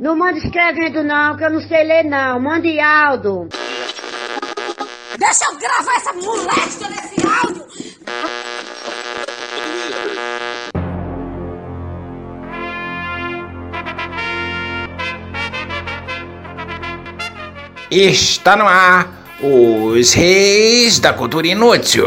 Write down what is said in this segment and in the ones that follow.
Não manda escrevendo não, que eu não sei ler não. Mande áudio. Deixa eu gravar essa moléstia nesse áudio! Está no ar os Reis da Cultura Inútil.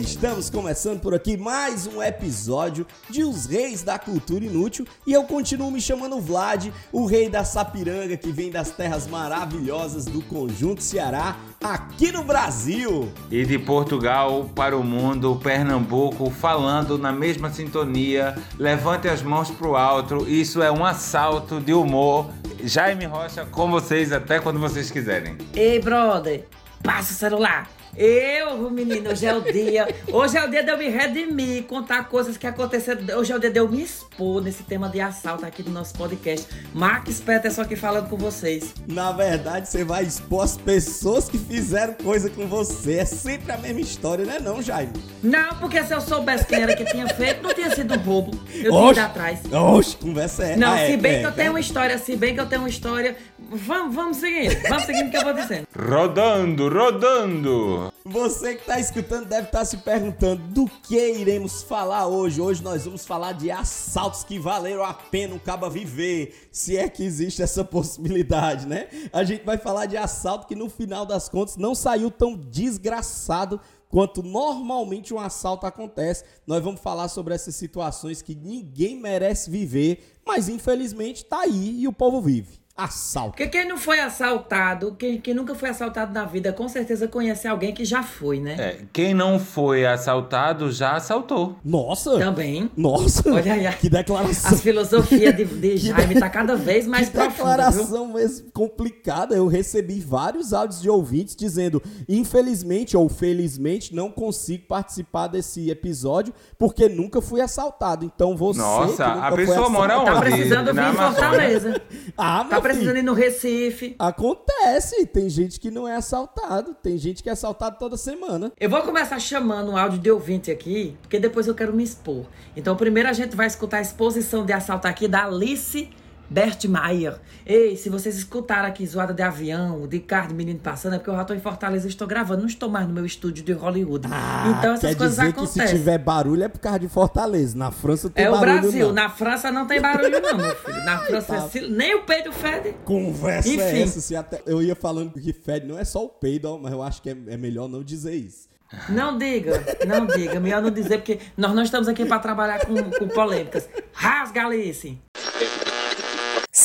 Estamos começando por aqui mais um episódio de Os Reis da Cultura Inútil e eu continuo me chamando Vlad, o rei da Sapiranga que vem das terras maravilhosas do Conjunto Ceará, aqui no Brasil. E de Portugal para o mundo, Pernambuco, falando na mesma sintonia. Levante as mãos pro alto, isso é um assalto de humor. Jaime Rocha com vocês até quando vocês quiserem. Ei, brother, passa o celular. Eu, menino, hoje é o dia. Hoje é o dia de eu me redimir, contar coisas que aconteceram. Hoje é o dia de eu me expor nesse tema de assalto aqui do nosso podcast. Marcos Peterson aqui falando com vocês. Na verdade, você vai expor as pessoas que fizeram coisa com você. É sempre a mesma história, né não, Jaime? Não, porque se eu soubesse quem era que tinha feito, não tinha sido roubo. Eu tinha ido atrás. Oxe, conversa é. Não, Ah, é, se bem é, que eu é. tenho uma história, se bem que eu tenho uma história. Vamos, vamos seguindo, vamos seguindo o que eu vou dizendo. Rodando, rodando. Você que está escutando deve estar se perguntando do que iremos falar hoje. Hoje nós vamos falar de assaltos que valeram a pena um caba viver, se é que existe essa possibilidade, né? A gente vai falar de assalto que no final das contas não saiu tão desgraçado quanto normalmente um assalto acontece. Nós vamos falar sobre essas situações que ninguém merece viver, mas infelizmente tá aí e o povo vive. Assalto. Porque quem não foi assaltado, quem, quem nunca foi assaltado na vida, com certeza conhece alguém que já foi, né? É, quem não foi assaltado já assaltou. Nossa! Também. Nossa! Olha aí, Que declaração. A filosofia de, de Jaime tá cada vez mais que profunda, declaração mesmo complicada. Eu recebi vários áudios de ouvintes dizendo: infelizmente ou felizmente não consigo participar desse episódio porque nunca fui assaltado. Então você. Nossa, que nunca a foi pessoa mora assaltado- Tá Onde? precisando vir Na em? Fortaleza. Ah, Tá meu precisando filho, ir no Recife. Acontece. Tem gente que não é assaltado. Tem gente que é assaltado toda semana. Eu vou começar chamando um áudio de ouvinte aqui, porque depois eu quero me expor. Então, primeiro a gente vai escutar a exposição de assalto aqui da Alice Bertmeier. Ei, se vocês escutaram aqui zoada de avião, de carro de menino passando, é porque eu já tô em Fortaleza e estou gravando. Não estou mais no meu estúdio de Hollywood. Ah, então, essas quer coisas dizer acontecem. que se tiver barulho é por causa de Fortaleza. Na França tem É o barulho. Brasil. não. Na França não tem barulho, não, meu filho. Na França Tá. é sil- nem o peito fede. Conversa é Enfim. essa? Se até... Eu ia falando que fede não é só o peido, mas eu acho que é, é melhor não dizer isso. Não diga, não diga. Melhor não dizer, porque nós não estamos aqui para trabalhar com, com polêmicas. Rasga, Alice.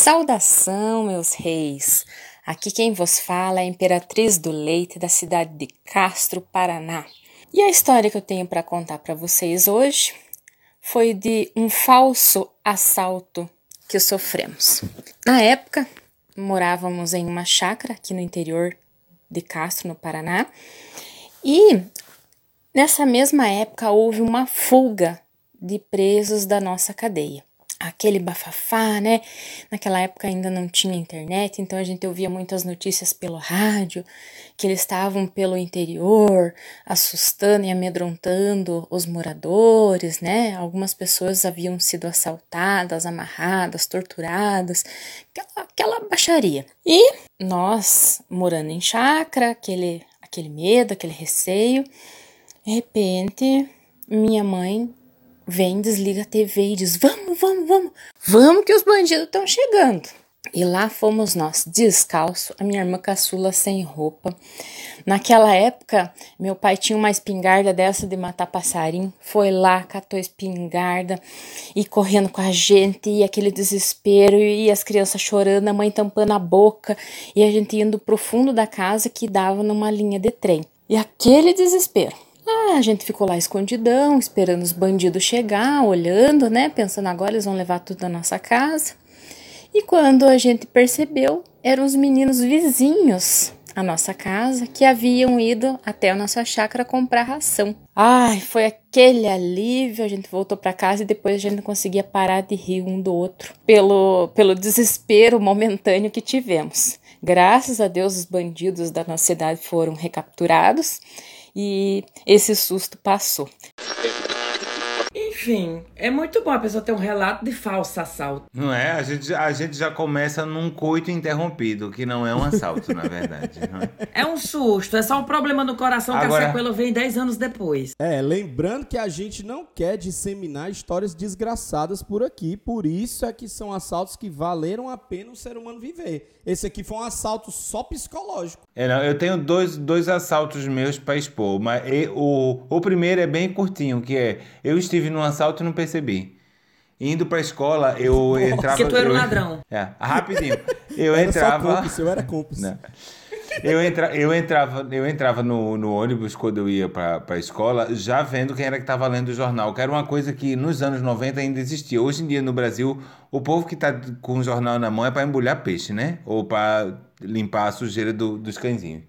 Saudação, meus reis! Aqui quem vos fala é a Imperatriz do Leite da cidade de Castro, Paraná. E a história que eu tenho para contar para vocês hoje foi de um falso assalto que sofremos. Na época, morávamos em uma chácara aqui no interior de Castro, no Paraná, e nessa mesma época houve uma fuga de presos da nossa cadeia aquele bafafá, né? Naquela época ainda não tinha internet, então a gente ouvia muitas notícias pelo rádio que eles estavam pelo interior, assustando e amedrontando os moradores, né? Algumas pessoas haviam sido assaltadas, amarradas, torturadas, aquela, aquela baixaria. E nós, morando em chácara, aquele, aquele medo, aquele receio, de repente, minha mãe vem, desliga a TV e diz: Vamos, vamos, vamos, vamos que os bandidos estão chegando. E lá fomos nós, descalço, a minha irmã caçula sem roupa. Naquela época, meu pai tinha uma espingarda dessa de matar passarinho. Foi lá, catou a espingarda e correndo com a gente, e aquele desespero, e as crianças chorando, a mãe tampando a boca, e a gente indo pro fundo da casa que dava numa linha de trem. E aquele desespero. Ah, a gente ficou lá escondidão, esperando os bandidos chegar, olhando, né? Pensando agora eles vão levar tudo da nossa casa. E quando a gente percebeu, eram os meninos vizinhos à nossa casa que haviam ido até a nossa chácara comprar ração. Ai, foi aquele alívio. A gente voltou para casa e depois a gente não conseguia parar de rir um do outro pelo, pelo desespero momentâneo que tivemos. Graças a Deus, os bandidos da nossa cidade foram recapturados e esse susto passou. Enfim, é muito bom a pessoa ter um relato de falso assalto. Não é? A gente, a gente já começa num coito interrompido, que não é um assalto, na verdade. É? É um susto, é só um problema no coração que Agora- a sequela vem 10 anos depois. É, lembrando que a gente não quer disseminar histórias desgraçadas por aqui, por isso é que são assaltos que valeram a pena o ser humano viver. Esse aqui foi um assalto só psicológico. É, não, eu tenho dois, dois assaltos meus para expor, mas e- o, o primeiro é bem curtinho, que é eu estive num assalto e não percebi. Indo pra escola, eu entrava. Porque tu era um eu- ladrão. É, rapidinho. Eu Era só entrava. cúmplice, eu era cúmplice. Eu, entra, eu entrava, eu entrava no, no ônibus quando eu ia pra, pra escola, já vendo quem era que estava lendo o jornal, que era uma coisa que nos anos 90 ainda existia. Hoje em dia no Brasil, o povo que tá com o jornal na mão é para embrulhar peixe, né? Ou para limpar a sujeira do- dos cãezinhos.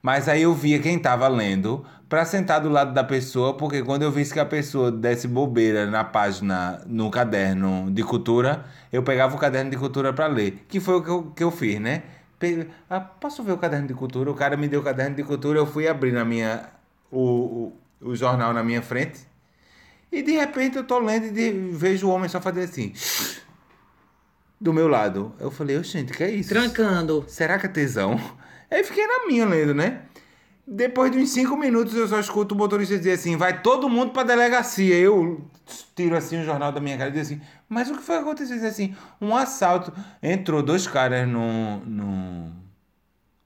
Mas aí eu via quem tava lendo para sentar do lado da pessoa, porque quando eu visse que a pessoa desse bobeira na página, no caderno de cultura, eu pegava o caderno de cultura para ler. Que foi o que eu, que eu fiz, né? Pe- Ah, posso ver o caderno de cultura? O cara me deu o caderno de cultura, eu fui abrir na minha, o, o, o jornal na minha frente. E de repente eu tô lendo e de- vejo o homem só fazer assim. Do meu lado. Eu falei, gente, que é isso? Trancando. Será que é tesão? Aí fiquei na minha lendo, né? Depois de uns cinco minutos eu só escuto o motorista dizer assim, vai todo mundo pra delegacia. Eu tiro assim o jornal da minha cara e digo assim, mas o que foi que aconteceu? Diz assim, um assalto. Entrou dois caras no, no,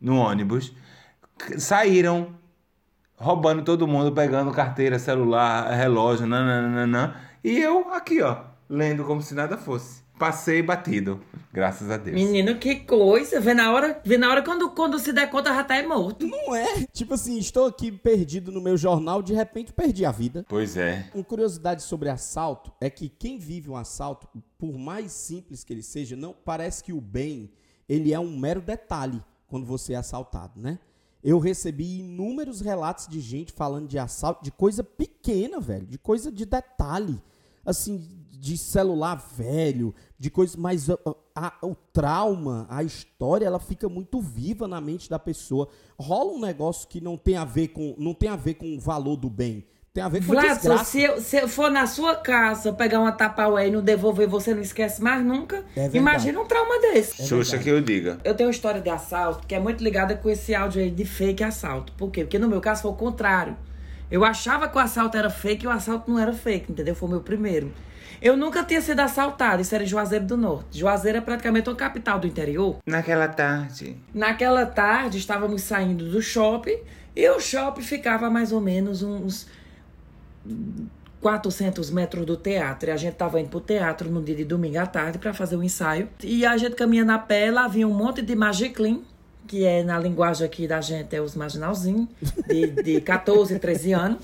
no ônibus, saíram roubando todo mundo, pegando carteira, celular, relógio, nananana. E eu aqui, ó, lendo como se nada fosse. Passei batido, graças a Deus. Menino, que coisa. Vê na hora, vê na hora quando, quando se der conta já tá é morto. Não é? Tipo assim, estou aqui perdido no meu jornal, de repente perdi a vida. Pois é. Uma curiosidade sobre assalto é que quem vive um assalto, por mais simples que ele seja, não parece que o bem ele é um mero detalhe quando você é assaltado, né? Eu recebi inúmeros relatos de gente falando de assalto, de coisa pequena, velho, de coisa de detalhe, assim, de celular velho, de coisas, mas a- a- o trauma, a história, ela fica muito viva na mente da pessoa. Rola um negócio que não tem a ver com, não tem a ver com o valor do bem. Tem a ver com Vlad, desgraça. se eu, se eu for na sua casa pegar uma tapaué e não devolver, você não esquece mais nunca. É. Imagina um trauma desse. Xuxa que eu diga. Eu tenho uma história de assalto que é muito ligada com esse áudio aí de fake assalto. Por quê? Porque no meu caso foi o contrário. Eu achava que o assalto era fake e o assalto não era fake, entendeu? Foi o meu primeiro. Eu nunca tinha sido assaltado, isso era em Juazeiro do Norte. Juazeiro é praticamente uma capital do interior. Naquela tarde. Naquela tarde, estávamos saindo do shopping e o shopping ficava mais ou menos uns 400 metros do teatro. E a gente estava indo pro teatro no dia de domingo à tarde para fazer o ensaio. E a gente caminhando a pé, lá vinha um monte de magiclean, que é na linguagem aqui da gente é os marginalzinhos, de, de 14, 13 anos.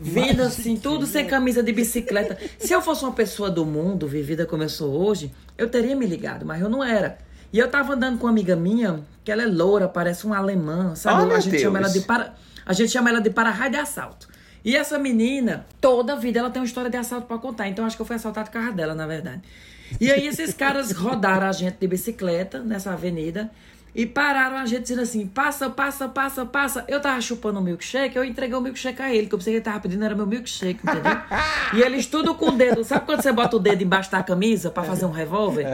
Vindo assim, tudo sem camisa de bicicleta. Se eu fosse uma pessoa do mundo, vivida como eu sou hoje, eu teria me ligado, mas eu não era. E eu tava andando com uma amiga minha, que ela é loura, parece uma alemã, sabe? Oh, a gente chama ela de para, a gente chama ela de para-raio de assalto. E essa menina, toda vida ela tem uma história de assalto pra contar. Então acho que eu fui assaltado com a carro dela, na verdade. E aí esses caras rodaram a gente de bicicleta nessa avenida e pararam a gente dizendo assim: passa, passa, passa, passa. Eu tava chupando um milkshake, eu entreguei o milkshake a ele, que eu pensei que ele tava pedindo, era meu milkshake, entendeu? e eles tudo com o dedo. Sabe quando você bota o dedo embaixo da camisa pra fazer um revólver?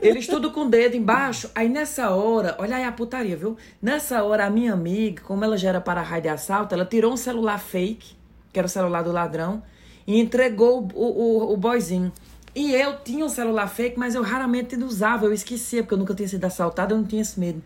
Eles tudo com o dedo embaixo. Aí nessa hora, olha aí a putaria, viu? Nessa hora, a minha amiga, como ela já era para raio de assalto, ela tirou um celular fake, que era o celular do ladrão, e entregou o, o, o boyzinho. E eu tinha um celular fake, mas eu raramente usava, eu esquecia, porque eu nunca tinha sido assaltada, eu não tinha esse medo.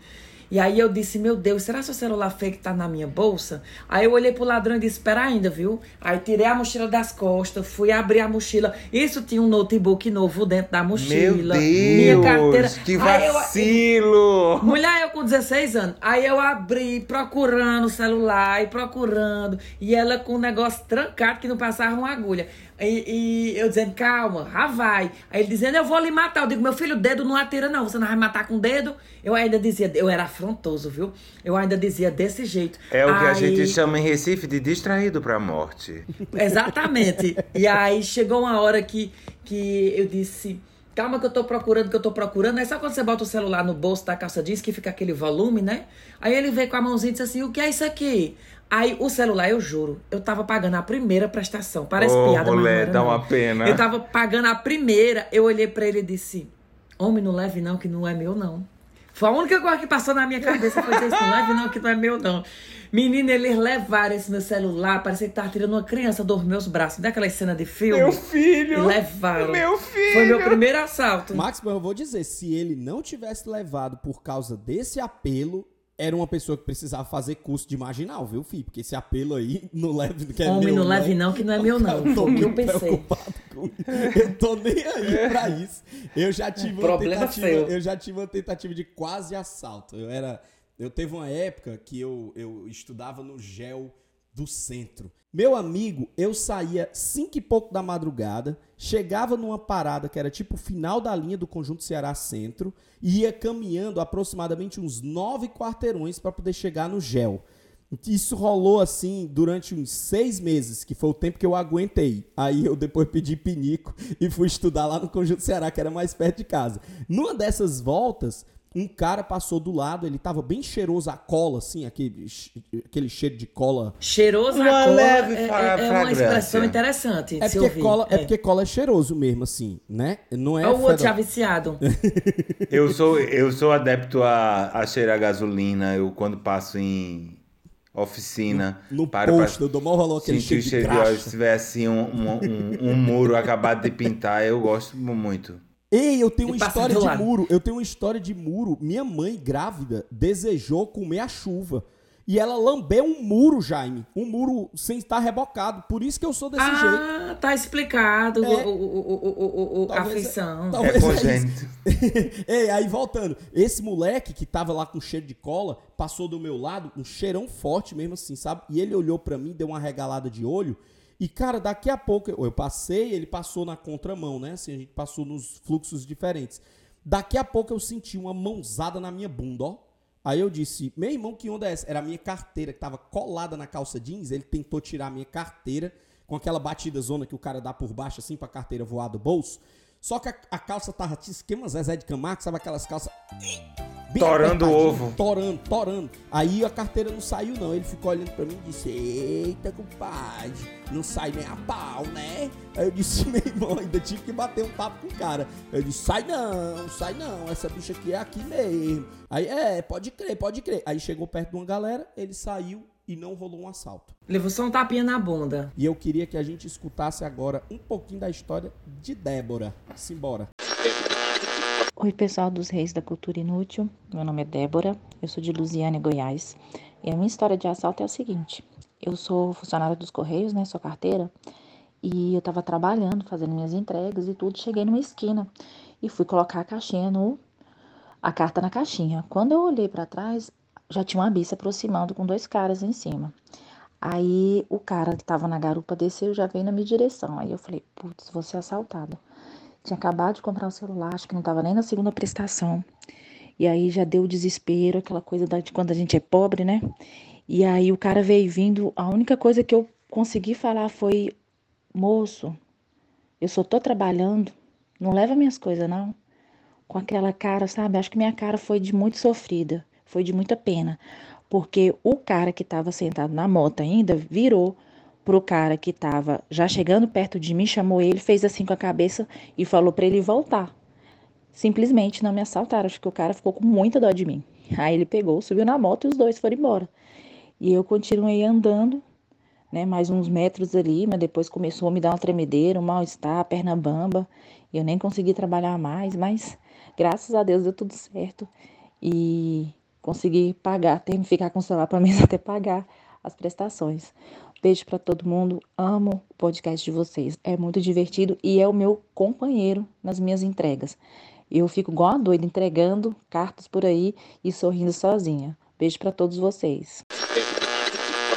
E aí eu disse, meu Deus, será que o celular fake tá na minha bolsa? Aí eu olhei pro ladrão e disse, espera ainda, viu? Aí tirei a mochila das costas, fui abrir a mochila. Isso tinha um notebook novo dentro da mochila. Meu minha carteira. Deus, que Aí eu- vacilo! Mulher, eu com 16 anos. Aí eu abri, procurando o celular e procurando. E ela com o negócio trancado que não passava uma agulha. E, e eu dizendo, calma, já vai. Aí ele dizendo, eu vou lhe matar. Eu digo, meu filho, o dedo não atira, não. Você não vai matar com o dedo? Eu ainda dizia, eu era afrontoso, viu? Eu ainda dizia desse jeito. É o que a Aí- gente chama em Recife de distraído pra morte. Exatamente. e aí chegou uma hora que, que eu disse, calma que eu tô procurando, que eu tô procurando. Aí só quando você bota o celular no bolso da calça jeans, que fica aquele volume, né? Aí ele veio com a mãozinha e disse assim, o que é isso aqui? Aí o celular, eu juro, eu tava pagando a primeira prestação. Parece Ô, piada, mas não mulher, era, dá não. uma pena. Eu tava pagando a primeira, eu olhei pra ele e disse, homem, não leve não, que não é meu não. Foi a única coisa que passou na minha cabeça, foi dizer isso, não leve não, que não é meu não. Menina, eles levaram esse meu celular, parecia que tava tirando uma criança dos meus braços, daquela cena de filme. Meu filho! Levaram. Meu filho! Foi meu primeiro assalto. Max, mas eu vou dizer, se ele não tivesse levado por causa desse apelo, era uma pessoa que precisava fazer curso de marginal, viu, filho? Porque esse apelo aí não leve que é Homem, meu, não leve não, que não é meu não. Eu tô Foi o que eu muito pensei. preocupado com isso. Eu tô nem aí pra isso. Eu já tive uma Problema tentativa, seu. eu já tive uma tentativa de quase assalto. Eu era, eu teve uma época que eu, eu estudava no GEL do centro. Meu amigo, eu saía cinco e pouco da madrugada, chegava numa parada que era tipo final da linha do Conjunto Ceará Centro e ia caminhando aproximadamente uns nove quarteirões para poder chegar no GEL. Isso rolou assim durante uns seis meses, que foi o tempo que eu aguentei. Aí eu depois pedi pinico e fui estudar lá no Conjunto Ceará, que era mais perto de casa. Numa dessas voltas, um cara passou do lado, ele tava bem cheiroso a cola, assim, aquele, aquele cheiro de cola. Cheiroso Uma a cola leve é, é- é uma expressão interessante É se porque, ouvir. cola, é. porque cola é cheiroso mesmo, assim, né? Não é. Olha o outro já viciado. Eu sou, eu sou adepto a, a cheirar gasolina. Eu, quando passo em oficina, No paro posto, eu dou maior valor cheiro de graxa. Se tiver assim um, um, um- um muro acabado de pintar, eu gosto muito. Ei, eu tenho E uma história de lado. muro. Eu tenho uma história de muro. Minha mãe, grávida, desejou comer a chuva. E ela lambeu um muro, Jaime. Um muro sem estar rebocado. Por isso que eu sou desse jeito. ah, tá explicado É. o, o, o, o, a Talvez- aflição. É isso. congênito. Ei, aí voltando. Esse moleque que tava lá com cheiro de cola, passou do meu lado, um cheirão forte mesmo assim, sabe? E ele olhou pra mim, deu uma regalada de olho. E, cara, daqui a pouco eu, eu passei, ele passou na contramão, né? Assim, a gente passou nos fluxos diferentes. Daqui a pouco eu senti uma mãozada na minha bunda, ó. Aí eu disse, meu irmão, que onda é essa? Era a minha carteira que tava colada na calça jeans. Ele tentou tirar a minha carteira com aquela batida zona que o cara dá por baixo, assim, pra carteira voar do bolso. Só que a, a calça tava esquema Zezé de Camargo, sabe aquelas calças. Torando o ovo. Torando, torando. Aí a carteira não saiu, não. Ele ficou olhando pra mim e disse: Eita, compadre, não sai nem a pau, né? Aí eu disse: Meu irmão, ainda tive que bater um papo com o cara. Eu disse: Sai não, sai não, essa bicha aqui é aqui mesmo. Aí, é, pode crer, pode crer. Aí chegou perto de uma galera, ele saiu e não rolou um assalto. Levou só um tapinha na bunda. E eu queria que a gente escutasse agora um pouquinho da história de Débora. Simbora. Oi, pessoal dos Reis da Cultura Inútil. Meu nome é Débora, eu sou de Lusiane, Goiás. E a minha história de assalto é a seguinte: eu sou funcionária dos Correios, né? Sou carteira. E eu tava trabalhando, fazendo minhas entregas e tudo. Cheguei numa esquina e fui colocar a caixinha no. a carta na caixinha. Quando eu olhei para trás, já tinha uma bicha se aproximando com dois caras em cima. Aí o cara que tava na garupa desceu já veio na minha direção. Aí eu falei, putz, vou ser assaltada. Tinha acabado de comprar o celular, acho que não tava nem na segunda prestação. E aí já deu o desespero, aquela coisa de quando a gente é pobre, né? E aí o cara veio vindo, a única coisa que eu consegui falar foi: moço, eu só tô trabalhando, não leva minhas coisas, não. Com aquela cara, sabe? Acho que minha cara foi de muito sofrida, foi de muita pena. Porque o cara que estava sentado na moto ainda virou pro cara que estava já chegando perto de mim, chamou ele, fez assim com a cabeça e falou para ele voltar. Simplesmente não me assaltaram, acho que o cara ficou com muita dó de mim. Aí ele pegou, subiu na moto e os dois foram embora. E eu continuei andando, né, mais uns metros ali, mas depois começou a me dar uma tremedeira, um mal-estar, perna bamba. Eu nem consegui trabalhar mais, mas graças a Deus deu tudo certo. E consegui pagar, ter que ficar com o celular para mim até pagar as prestações. Beijo para todo mundo. Amo o podcast de vocês. É muito divertido e é o meu companheiro nas minhas entregas. Eu fico igual a doida entregando cartas por aí e sorrindo sozinha. Beijo para todos vocês.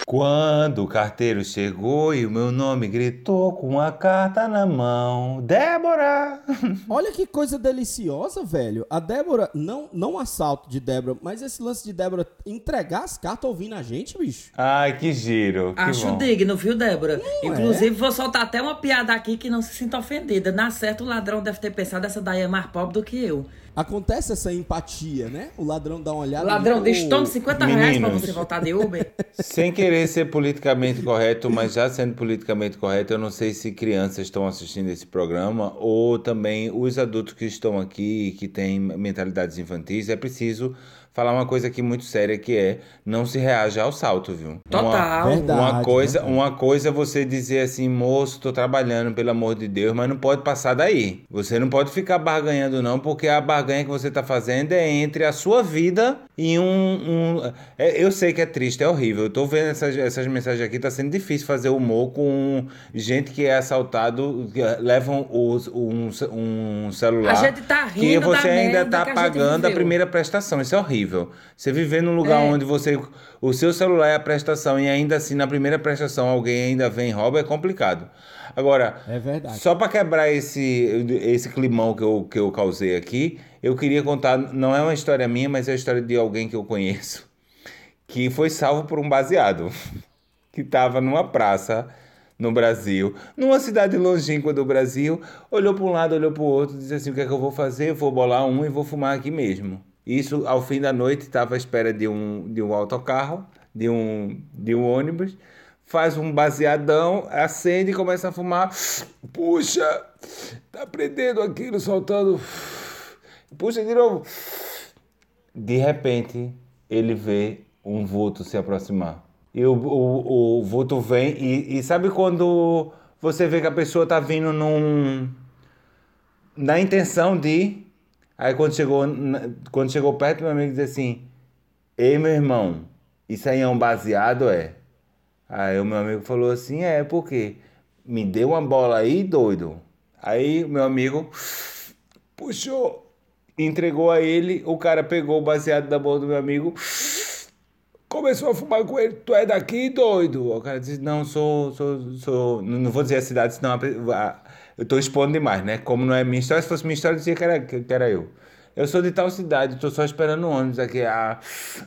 Quando o carteiro chegou e o meu nome gritou com a carta na mão, Débora! Olha que coisa deliciosa, velho. A Débora, não, não assalto de Débora, mas esse lance de Débora entregar as cartas ouvindo a gente, bicho. Ai, que giro. Que Acho bom. digno, viu, Débora? Não Inclusive, vou soltar até uma piada aqui que não se sinta ofendida. Na certa, o ladrão deve ter pensado essa daí é mais pobre do que eu. Acontece essa empatia, né? O ladrão dá uma O olhada. ladrão diz, toma 50 reais pra Meninos. você voltar de Uber. Sem querer ser politicamente correto, mas já sendo politicamente correto, eu não sei se crianças estão assistindo esse programa ou também os adultos que estão aqui, que têm mentalidades infantis. É preciso falar uma coisa aqui muito séria que é não se reaja ao salto, viu? Total. Verdade. Uma coisa, verdade. uma coisa é você dizer assim, moço, tô trabalhando, pelo amor de Deus, mas não pode passar daí. Você não pode ficar barganhando, não, porque a barganha que você tá fazendo é entre a sua vida e um. um- é, eu sei que é triste, é horrível. Eu tô vendo essas, essas mensagens aqui, tá sendo difícil fazer humor com gente que é assaltado, que levam os, um, um celular. A gente tá que rindo você da ainda merda tá que a pagando a viveu. primeira prestação. Isso é horrível. Você viver num lugar É. onde você o seu celular é a prestação e ainda assim na primeira prestação alguém ainda vem e rouba é complicado. Agora, É verdade. só para quebrar esse esse climão que eu, que eu causei aqui, eu queria contar, não é uma história minha, mas é a história de alguém que eu conheço, que foi salvo por um baseado, que estava numa praça no Brasil, numa cidade longínqua do Brasil, olhou para um lado, olhou para o outro, disse assim, o que é que eu vou fazer? Eu vou bolar um e vou fumar aqui mesmo. Isso, ao fim da noite, estava à espera de um, de um autocarro, de um, de um ônibus, faz um baseadão, acende e começa a fumar. Puxa, tá prendendo aquilo, soltando. Puxa de novo. De repente, ele vê um vulto se aproximar. E o, o, o vulto vem e, e sabe quando você vê que a pessoa tá vindo num... Na intenção de... Aí quando chegou, quando chegou perto, meu amigo disse assim... Ei, meu irmão, isso aí é um baseado, é? Aí o meu amigo falou assim, é, por quê? Me deu uma bola aí, doido. Aí o meu amigo puxou, entregou a ele, o cara pegou o baseado da boca do meu amigo, começou a fumar com ele, tu é daqui, doido? O cara disse, não, sou, sou, sou, não vou dizer a cidade, senão a- eu tô expondo demais, né? Como não é minha história, se fosse minha história, eu dizia que era, que que era eu. Eu sou de tal cidade, tô só esperando o ônibus aqui. Ah,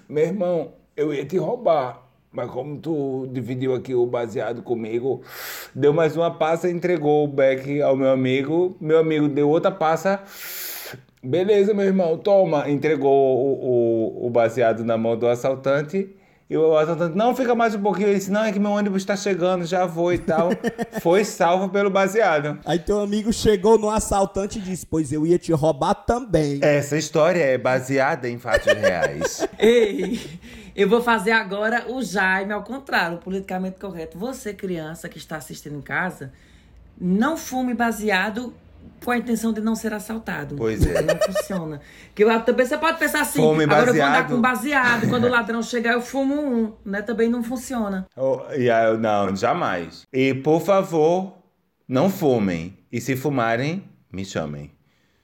meu irmão, eu ia te roubar. Mas como tu dividiu aqui o baseado comigo, deu mais uma passa, entregou o beck ao meu amigo. Meu amigo deu outra passa. Beleza, meu irmão, toma. Entregou o, o, o baseado na mão do assaltante. E o assaltante, não, fica mais um pouquinho. Ele disse, não, é que meu ônibus está chegando, já vou e tal. Foi salvo pelo baseado. Aí teu amigo chegou no assaltante e disse: Pois eu ia te roubar também. Essa história é baseada em fatos reais. Ei, eu vou fazer agora o Jaime ao contrário, o politicamente correto. Você, criança que está assistindo em casa, não fume baseado com a intenção de não ser assaltado. Pois é. Não funciona. Que lá também você pode pensar assim, Fume agora eu vou andar baseado. com baseado, quando o ladrão chegar eu fumo um, né? Também não funciona. Oh, e eu- não, jamais. E por favor, não fumem. E se fumarem, me chamem.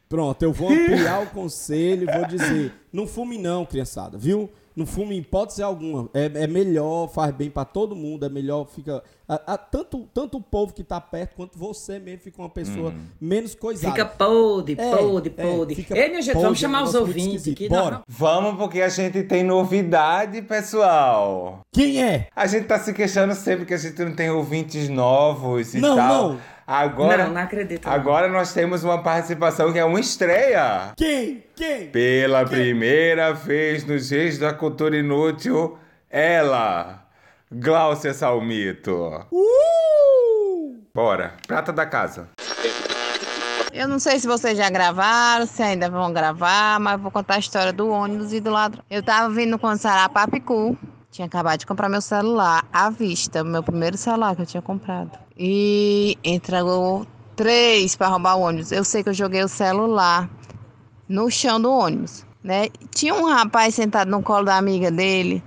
Pronto, eu vou ampliar o conselho e vou dizer: Não fume, não, criançada, viu? Não fume em hipótese alguma. É, é melhor, faz bem pra todo mundo, é melhor, fica. a- a- tanto, tanto o povo que tá perto quanto você mesmo fica uma pessoa menos coisada. Fica podre, É, podre, é, podre. fica Ei, minha gente, vamos chamar é os ouvintes aqui. Não, Bora. não. Vamos, porque a gente tem novidade, pessoal. Quem é? A gente tá se queixando sempre que a gente não tem ouvintes novos e Não, tal. não. Agora, Não, não acredito, não. Agora nós temos uma participação que é uma estreia. Quem? Quem? Pela primeira vez nos Reis da Cultura Inútil, ela, Gláucia Salmito. Uh! Bora, prata da casa. Eu não sei se vocês já gravaram, se ainda vão gravar, mas vou contar a história do ônibus e do ladrão. Eu tava vindo com o Sarapapicu, tinha acabado de comprar meu celular à vista, meu primeiro celular que eu tinha comprado. E entregou três para roubar o ônibus. Eu sei que eu joguei o celular no chão do ônibus, né? Tinha um rapaz sentado no colo da amiga dele.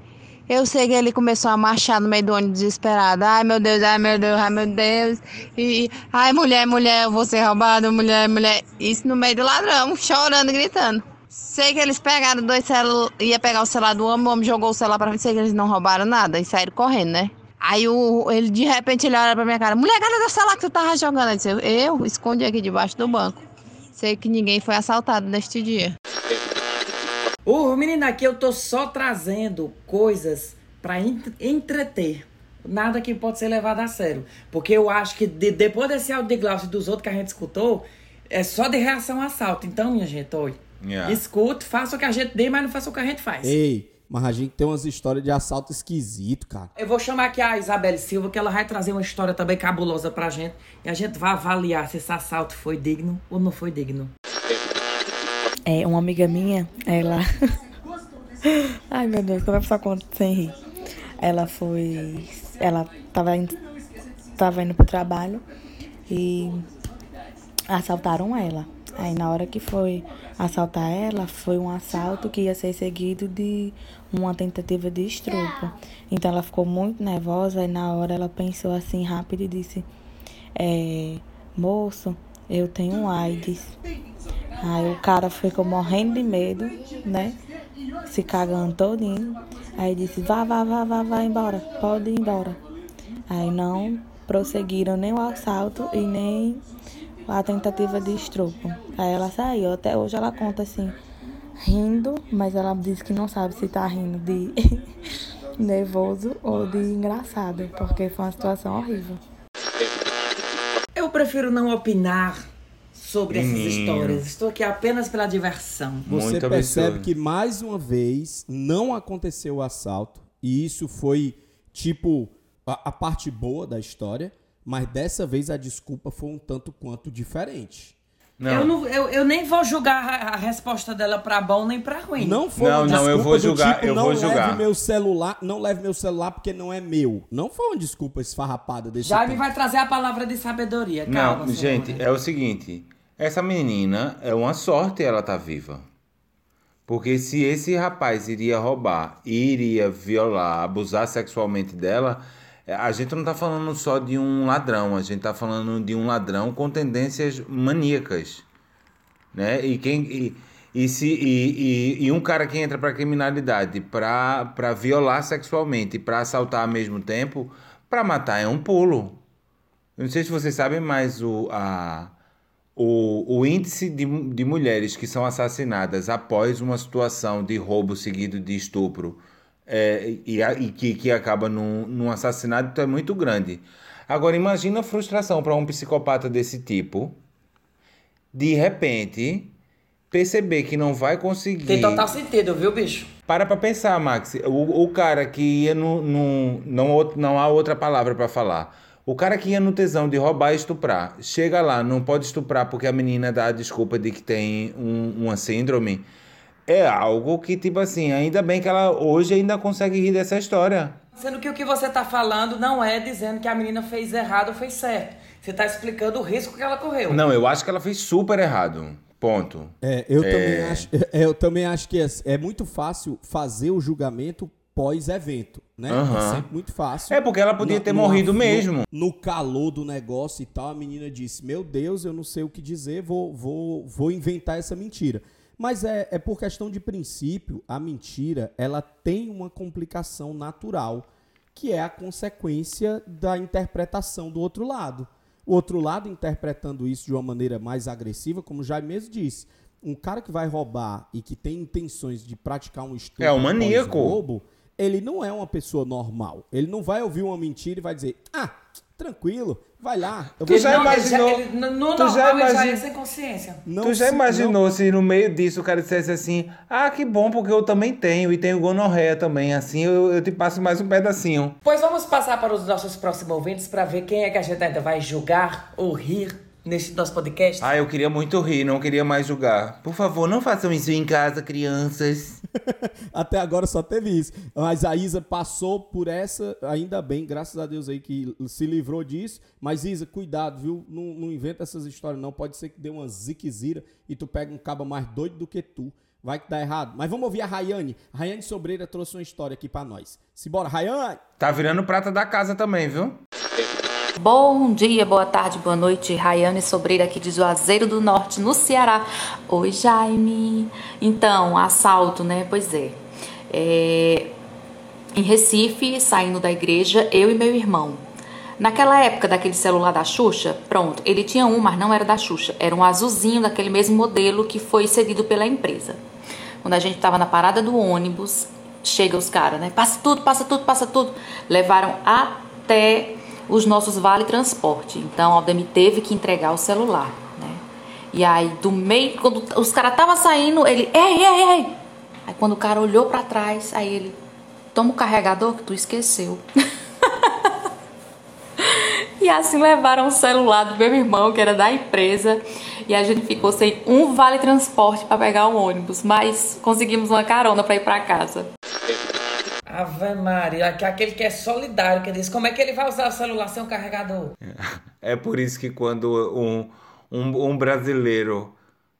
Eu sei que ele começou a marchar no meio do ônibus desesperado. Ai, meu Deus, ai, meu Deus, ai, meu Deus. E, ai, mulher, mulher, eu vou ser roubado, mulher, mulher. Isso no meio do ladrão, chorando, gritando. Sei que eles pegaram dois celulares, ia pegar o celular do homem, o homem jogou o celular pra mim, sei que eles não roubaram nada e saíram correndo, né? Aí o, ele, de repente, ele olha pra minha cara, mulher, cadê o celular que tu tava jogando? Eu disse, eu escondi aqui debaixo do banco. Sei que ninguém foi assaltado neste dia. Ô, menina, aqui eu tô só trazendo coisas ent- entreter. Nada que pode ser levado a sério. Porque eu acho que de- depois desse áudio de Glaucio e dos outros que a gente escutou, é só de reação a assalto. Então, minha gente, oi. Yeah. Escute, faça o que a gente dê, mas não faça o que a gente faz. Ei, mas a gente tem umas histórias de assalto esquisito, cara. Eu vou chamar aqui a Isabelle Silva, que ela vai trazer uma história também cabulosa pra gente. E a gente vai avaliar se esse assalto foi digno ou não foi digno. É, uma amiga minha, ela. Ai meu Deus, como é que só conta sem rir? Ela foi. Ela tava indo, tava indo pro trabalho e assaltaram ela. Aí na hora que foi assaltar ela, foi um assalto que ia ser seguido de uma tentativa de estupro. Então ela ficou muito nervosa e na hora ela pensou assim rápido e disse, é, moço, eu tenho AIDS. Aí o cara ficou morrendo de medo, né? Se cagando todinho. Aí disse, vá, vá, vá, vá, vá embora, pode ir embora. Aí não prosseguiram nem o assalto e nem a tentativa de estupro. Aí ela saiu, até hoje ela conta assim, rindo, mas ela diz que não sabe se tá rindo de nervoso ou de engraçado, porque foi uma situação horrível. Eu prefiro não opinar sobre essas Menino. histórias. Estou aqui apenas pela diversão. Você Muito percebe absurdo. que mais uma vez não aconteceu o assalto e isso foi tipo a, a parte boa da história, mas dessa vez a desculpa foi um tanto quanto diferente. Não. Eu, não, eu, eu nem vou julgar a, a resposta dela pra bom nem pra ruim. Não foi Não, uma não, eu desculpa vou do julgar, tipo, eu não vou leve julgar. meu celular, não leve meu celular porque não é meu. Não foi uma desculpa esfarrapada desse Jaime tipo. vai trazer a palavra de sabedoria. Calma, Não, gente, é o seguinte. Essa menina é uma sorte ela tá viva. Porque se esse rapaz iria roubar, iria violar, abusar sexualmente dela, a gente não tá falando só de um ladrão, a gente tá falando de um ladrão com tendências maníacas. Né? E quem e, e se e, e, e um cara que entra pra criminalidade pra para violar sexualmente e pra assaltar ao mesmo tempo, pra matar é um pulo. Eu não sei se vocês sabem, mas o, a, o, o índice de, de mulheres que são assassinadas após uma situação de roubo seguido de estupro é, e, e que, que acaba num, num assassinato é muito grande. Agora, imagina a frustração para um psicopata desse tipo, de repente, perceber que não vai conseguir. Tem total sentido, viu, bicho? Para pra pensar, Max. O, o cara que ia no. no não, não há outra palavra pra falar. O cara que ia no tesão de roubar e estuprar, chega lá, não pode estuprar porque a menina dá a desculpa de que tem um- uma síndrome. É algo que, tipo assim, ainda bem que ela hoje ainda consegue rir dessa história. Sendo que o que você tá falando não é dizendo que a menina fez errado ou fez certo. Você tá explicando o risco que ela correu. Não, eu acho que ela fez super errado. Ponto. É, eu, É. Também acho, é, eu também acho que é, é muito fácil fazer o julgamento pós-evento, né? Aham. É sempre muito fácil. É porque ela podia Na- ter morrido no- mesmo. No calor do negócio e tal, a menina disse: Meu Deus, eu não sei o que dizer, vou, vou, vou inventar essa mentira. Mas é, é por questão de princípio, a mentira ela tem uma complicação natural, que é a consequência da interpretação do outro lado. O outro lado interpretando isso de uma maneira mais agressiva, como já mesmo disse. Um cara que vai roubar e que tem intenções de praticar um estupro É um maníaco. pós-roubo, ele não é uma pessoa normal. Ele não vai ouvir uma mentira e vai dizer, ah, tranquilo, vai lá. Eu Tu vou já Não, imaginou- ele já- ele- no tu já ele já é sem consciência. Não tu já se- imaginou se no meio disso o cara dissesse assim: Ah, que bom, porque eu também tenho, e tenho gonorreia também. Assim eu, eu te passo mais um pedacinho. Pois vamos passar para os nossos próximos ouvintes para ver quem é que a gente ainda vai julgar ou rir nesse nosso podcast. Ah, eu queria muito rir, não queria mais julgar. Por favor, não façam isso em casa, crianças. Até agora só teve isso. Mas a Isa passou por essa, ainda bem, graças a Deus aí que se livrou disso. Mas Isa, cuidado, viu? Não, não inventa essas histórias não. Pode ser que dê uma ziquezira e tu pega um caba mais doido do que tu. Vai que dá errado. Mas vamos ouvir a Rayane. A Rayane Sobreira trouxe uma história aqui pra nós. Simbora, Rayane! Tá virando prata da casa também, viu? Bom dia, boa tarde, boa noite. Rayane Sobreira aqui de Juazeiro do Norte, no Ceará. Oi, Jaime. Então, assalto, né? Pois é. É, em Recife, saindo da igreja, eu e meu irmão. Naquela época daquele celular da Xuxa, pronto, ele tinha um, mas não era da Xuxa, era um azulzinho daquele mesmo modelo que foi cedido pela empresa. Quando a gente estava na parada do ônibus, chega os caras, né? Passa tudo, passa tudo, passa tudo. Levaram até os nossos vale transporte. Então, Aldemir teve que entregar o celular, né? E aí, do meio, quando os caras estavam saindo, ele, ei, ei, ei. Aí, quando o cara olhou para trás, aí ele, toma o carregador que tu esqueceu. e assim levaram o celular do meu irmão, que era da empresa, e a gente ficou sem um vale transporte para pegar o ônibus, mas conseguimos uma carona para ir para casa. Ave Maria, que aquele que é solidário, que diz como é que ele vai usar o celular sem um carregador? É por isso que quando um, um, um brasileiro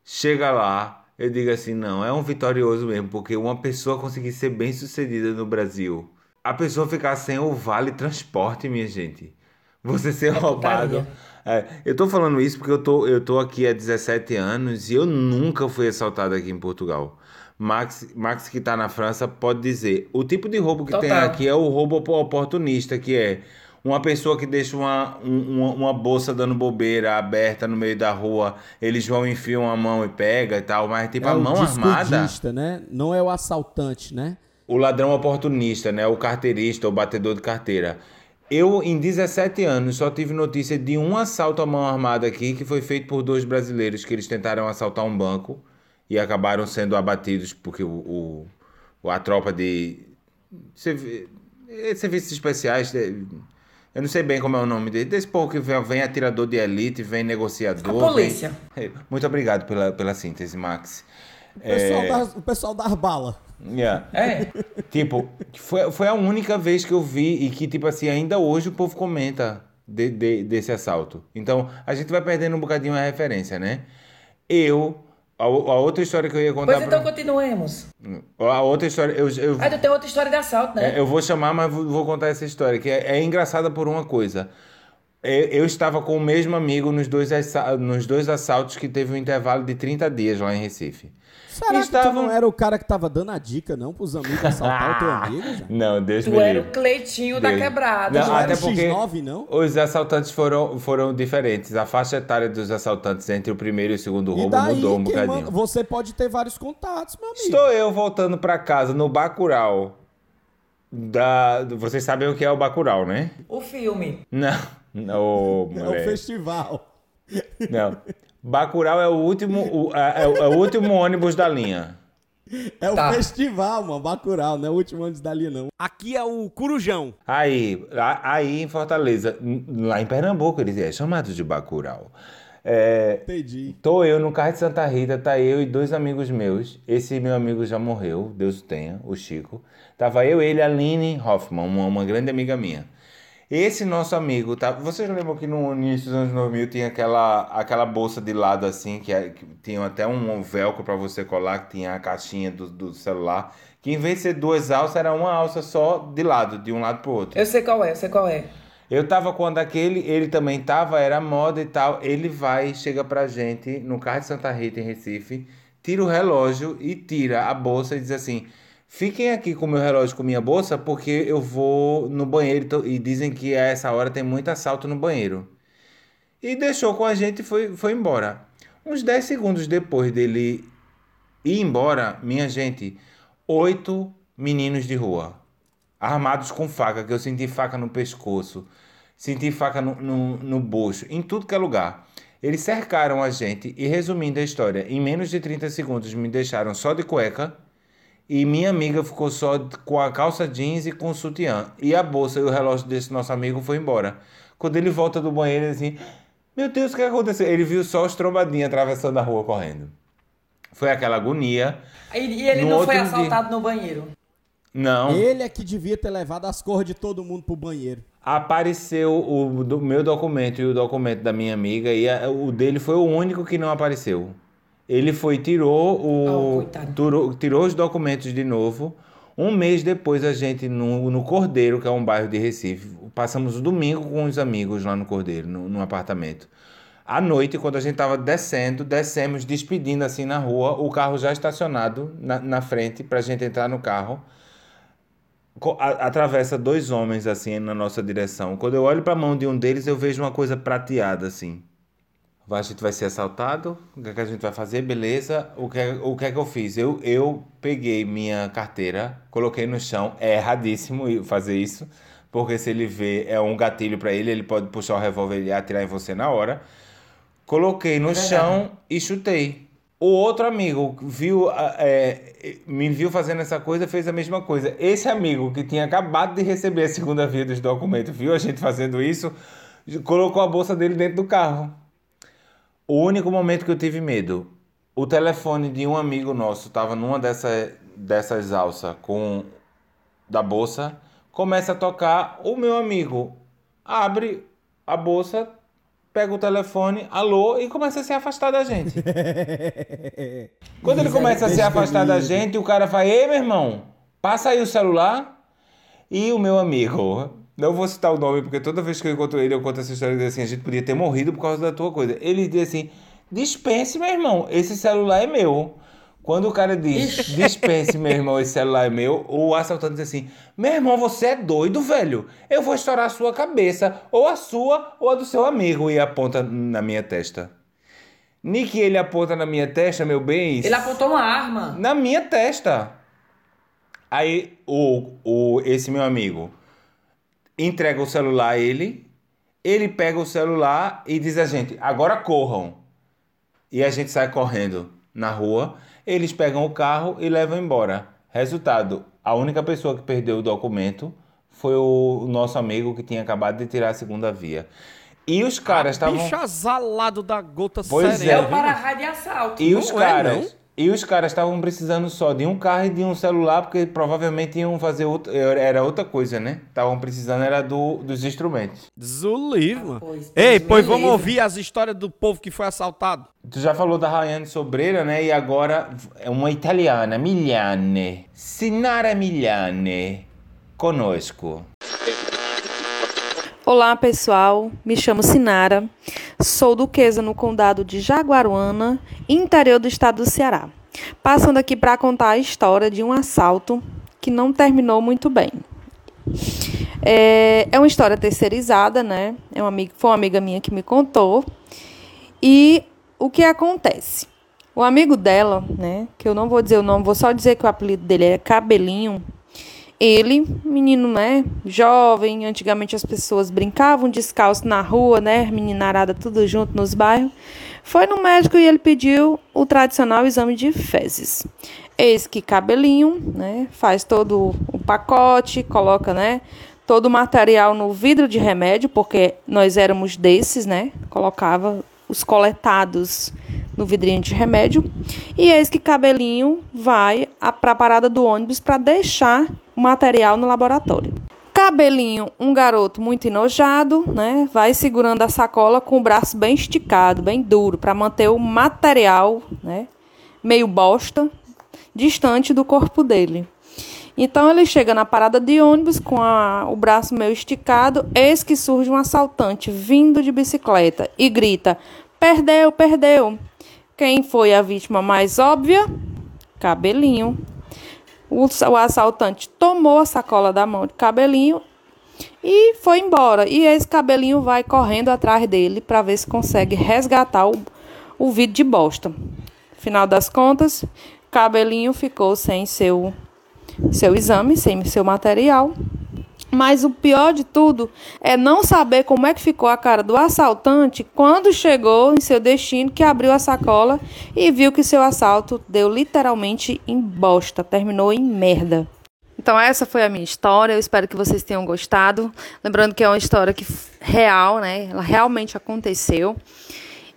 chega lá, eu digo assim, não, é um vitorioso mesmo, porque uma pessoa conseguir ser bem sucedida no Brasil, a pessoa ficar sem o vale transporte, minha gente. Você ser É roubado. É, eu tô falando isso porque eu tô, eu tô aqui há 17 anos e eu nunca fui assaltado aqui em Portugal. Max, Max que tá na França pode dizer. O tipo de roubo que tem Total. aqui é o roubo oportunista, que é uma pessoa que deixa uma, um- uma, uma bolsa dando bobeira aberta no meio da rua, eles vão enfiam a mão e pega e tal, mas tipo é a mão armada. né? Não é o assaltante, né? O ladrão oportunista, né? O carteirista, o batedor de carteira. Eu, em 17 anos, só tive notícia de um assalto à mão armada aqui, que foi feito por dois brasileiros que eles tentaram assaltar um banco e acabaram sendo abatidos porque o, o- a tropa de servi- eh, serviços especiais, eh, eu não sei bem como é o nome dele, desse povo que vem, vem atirador de elite, vem negociador. A polícia. vem- Muito obrigado pela, pela síntese, Max. O pessoal, É, das, o pessoal das balas. Yeah. É. Tipo, foi, foi a única vez que eu vi e que, tipo assim, ainda hoje o povo comenta de, de- desse assalto. Então, a gente vai perdendo um bocadinho a referência, né? Eu, a, a outra história que eu ia contar Pois então pra... continuemos. A outra história, eu, eu, Aí tu tem outra história de assalto, né? é, eu vou chamar, mas vou, vou contar essa história, que é, é engraçada por uma coisa. Eu, eu estava com o mesmo amigo nos dois, nos dois assaltos que teve um intervalo de 30 dias lá em Recife. Será que tu Estavam- não era o cara que tava dando a dica, não, pros amigos assaltar o teu amigo, já? Não, Deus Tu me era livre. o Cleitinho da Deus. quebrada. Não, Não era até porque X9, não? os assaltantes foram, foram diferentes. A faixa etária dos assaltantes entre o primeiro e o segundo roubo daí, mudou um bocadinho. manda- você pode ter vários contatos, meu amigo. Estou eu voltando pra casa no Bacurau. Da... Vocês sabem o que é o Bacurau, né? O filme. Não, não, É o festival. Não. Bacurau é o último, o, é, é o- último ônibus da linha. É o Tá. festival, mano. Bacurau, não é o último antes dali, não. Aqui é o Corujão. Aí, aí em Fortaleza, lá em Pernambuco, eles é chamado de Bacurau. É, Entendi. Tô eu no carro de Santa Rita, tá eu e dois amigos meus. Esse meu amigo já morreu, Deus o tenha, o Chico. Tava eu, ele a Aline Hoffman, uma, uma grande amiga minha. Esse nosso amigo, tá? Vocês lembram que no início dos anos 2000 tinha aquela, aquela bolsa de lado assim, que, é- que tinha até um velcro pra você colar, que tinha a caixinha do, do celular, que em vez de ser duas alças, era uma alça só de lado, de um lado pro outro. Eu sei qual é, eu sei qual é. Eu tava com daquele, ele também tava, era moda e tal. Ele vai, chega pra gente no carro de Santa Rita, em Recife, tira o relógio e tira a bolsa e diz assim: Fiquem aqui com meu relógio com minha bolsa, porque eu vou no banheiro e tô- e dizem que a essa hora tem muito assalto no banheiro. E deixou com a gente e foi, foi embora. Uns 10 segundos depois dele ir embora, minha gente, oito meninos de rua armados com faca, que eu senti faca no pescoço, senti faca no, no, no bucho, em tudo que é lugar. Eles cercaram a gente e, resumindo a história, em menos de 30 segundos me deixaram só de cueca e minha amiga ficou só com a calça jeans e com o sutiã. E a bolsa e o relógio desse nosso amigo foi embora. Quando ele volta do banheiro, ele assim, meu Deus, o que aconteceu? Ele viu só os trombadinhos atravessando a rua correndo. Foi aquela agonia. E, e ele No não foi outro dia- assaltado no banheiro. Não. Ele é que devia ter levado as cores de todo mundo pro banheiro. Apareceu o do meu documento e o documento da minha amiga e a- o dele foi o único que não apareceu. Ele foi tirou Oh, o coitado. tirou, tirou os documentos de novo. Um mês depois a gente no, no Cordeiro, que é um bairro de Recife, passamos o domingo com os amigos lá no Cordeiro, no, no apartamento. À noite, quando a gente tava descendo, descemos despedindo assim na rua, o carro já estacionado na, na frente pra gente entrar no carro a- atravessa dois homens assim na nossa direção. Quando eu olho para a mão de um deles, eu vejo uma coisa prateada assim. A gente vai ser assaltado? O que, é que a gente vai fazer? Beleza. O que, é- o que é que eu fiz? Eu, eu peguei minha carteira, coloquei no chão. É erradíssimo fazer isso, porque se ele vê, é um gatilho para ele, ele pode puxar o revólver e atirar em você na hora. Coloquei no chão e chutei. O outro amigo viu, é, me viu fazendo essa coisa, fez a mesma coisa. Esse amigo que tinha acabado de receber a segunda via dos documentos, viu a gente fazendo isso, colocou a bolsa dele dentro do carro. O único momento que eu tive medo, o telefone de um amigo nosso estava numa dessa, dessas alças com da bolsa, começa a tocar, o meu amigo abre a bolsa, pega o telefone, alô, e começa a se afastar da gente. Quando ele começa a se afastar da gente, o cara fala, ei, meu irmão, passa aí o celular. E o meu amigo, não vou citar o nome, porque toda vez que eu encontro ele, eu conto essa história dele assim, a gente podia ter morrido por causa da tua coisa. Ele diz assim, dispense, meu irmão, esse celular é meu. Quando o cara diz, dispense, meu irmão, esse celular é meu, o assaltante diz assim, meu irmão, você é doido, velho. Eu vou estourar a sua cabeça, ou a sua, ou a do seu amigo, e aponta na minha testa. Nick, ele aponta na minha testa, meu bem. Ele apontou uma arma. Na minha testa. Aí o, o, esse meu amigo entrega o celular a ele, ele pega o celular e diz a gente, agora corram. E a gente sai correndo na rua, eles pegam o carro e levam embora. Resultado, a única pessoa que perdeu o documento foi o nosso amigo que tinha acabado de tirar a segunda via. E os caras estavam... Bicho azalado da gota Pois serena. é, É o viu? para-raio de assalto. E Não os é, caras. não. E os caras estavam precisando só de um carro e de um celular, porque provavelmente iam fazer outra, era outra coisa, né? Estavam precisando era do, dos instrumentos. Zulivre, mano. Pois, Ei, pois vamos livre. ouvir as histórias do povo que foi assaltado. Tu já falou da Rayane Sobreira, né? E agora é uma italiana, Miliane. Sinara Miliane. Conosco. Olá pessoal, me chamo Sinara, sou duquesa no condado de Jaguaruana, interior do estado do Ceará. Passando aqui para contar a história de um assalto que não terminou muito bem. É, é uma história terceirizada, né? É uma amiga, foi uma amiga minha que me contou. E o que acontece? O amigo dela, né? Que eu não vou dizer o nome, vou só dizer que o apelido dele é Cabelinho. Ele, menino, né, jovem, antigamente as pessoas brincavam descalço na rua, né, meninarada tudo junto nos bairros, foi no médico e ele pediu o tradicional exame de fezes. Eis que cabelinho, né, faz todo o pacote, coloca, né, todo o material no vidro de remédio, porque nós éramos desses, né, colocava os coletados no vidrinho de remédio. E eis que Cabelinho vai para a parada do ônibus para deixar o material no laboratório. Cabelinho, um garoto muito enojado, né, vai segurando a sacola com o braço bem esticado, bem duro, para manter o material, né, meio bosta, distante do corpo dele. Então ele chega na parada de ônibus com a- o braço meio esticado, eis que surge um assaltante vindo de bicicleta e grita: Perdeu, perdeu! Quem foi a vítima mais óbvia? Cabelinho. O, assaltante tomou a sacola da mão de Cabelinho e foi embora. E esse Cabelinho vai correndo atrás dele para ver se consegue resgatar o, o vidro de bosta. Final das contas, Cabelinho ficou sem seu seu exame, sem seu material. Mas o pior de tudo é não saber como é que ficou a cara do assaltante quando chegou em seu destino, que abriu a sacola e viu que seu assalto deu literalmente em bosta, terminou em merda. Então essa foi a minha história, eu espero que vocês tenham gostado. Lembrando que é uma história que real, né? Ela realmente aconteceu.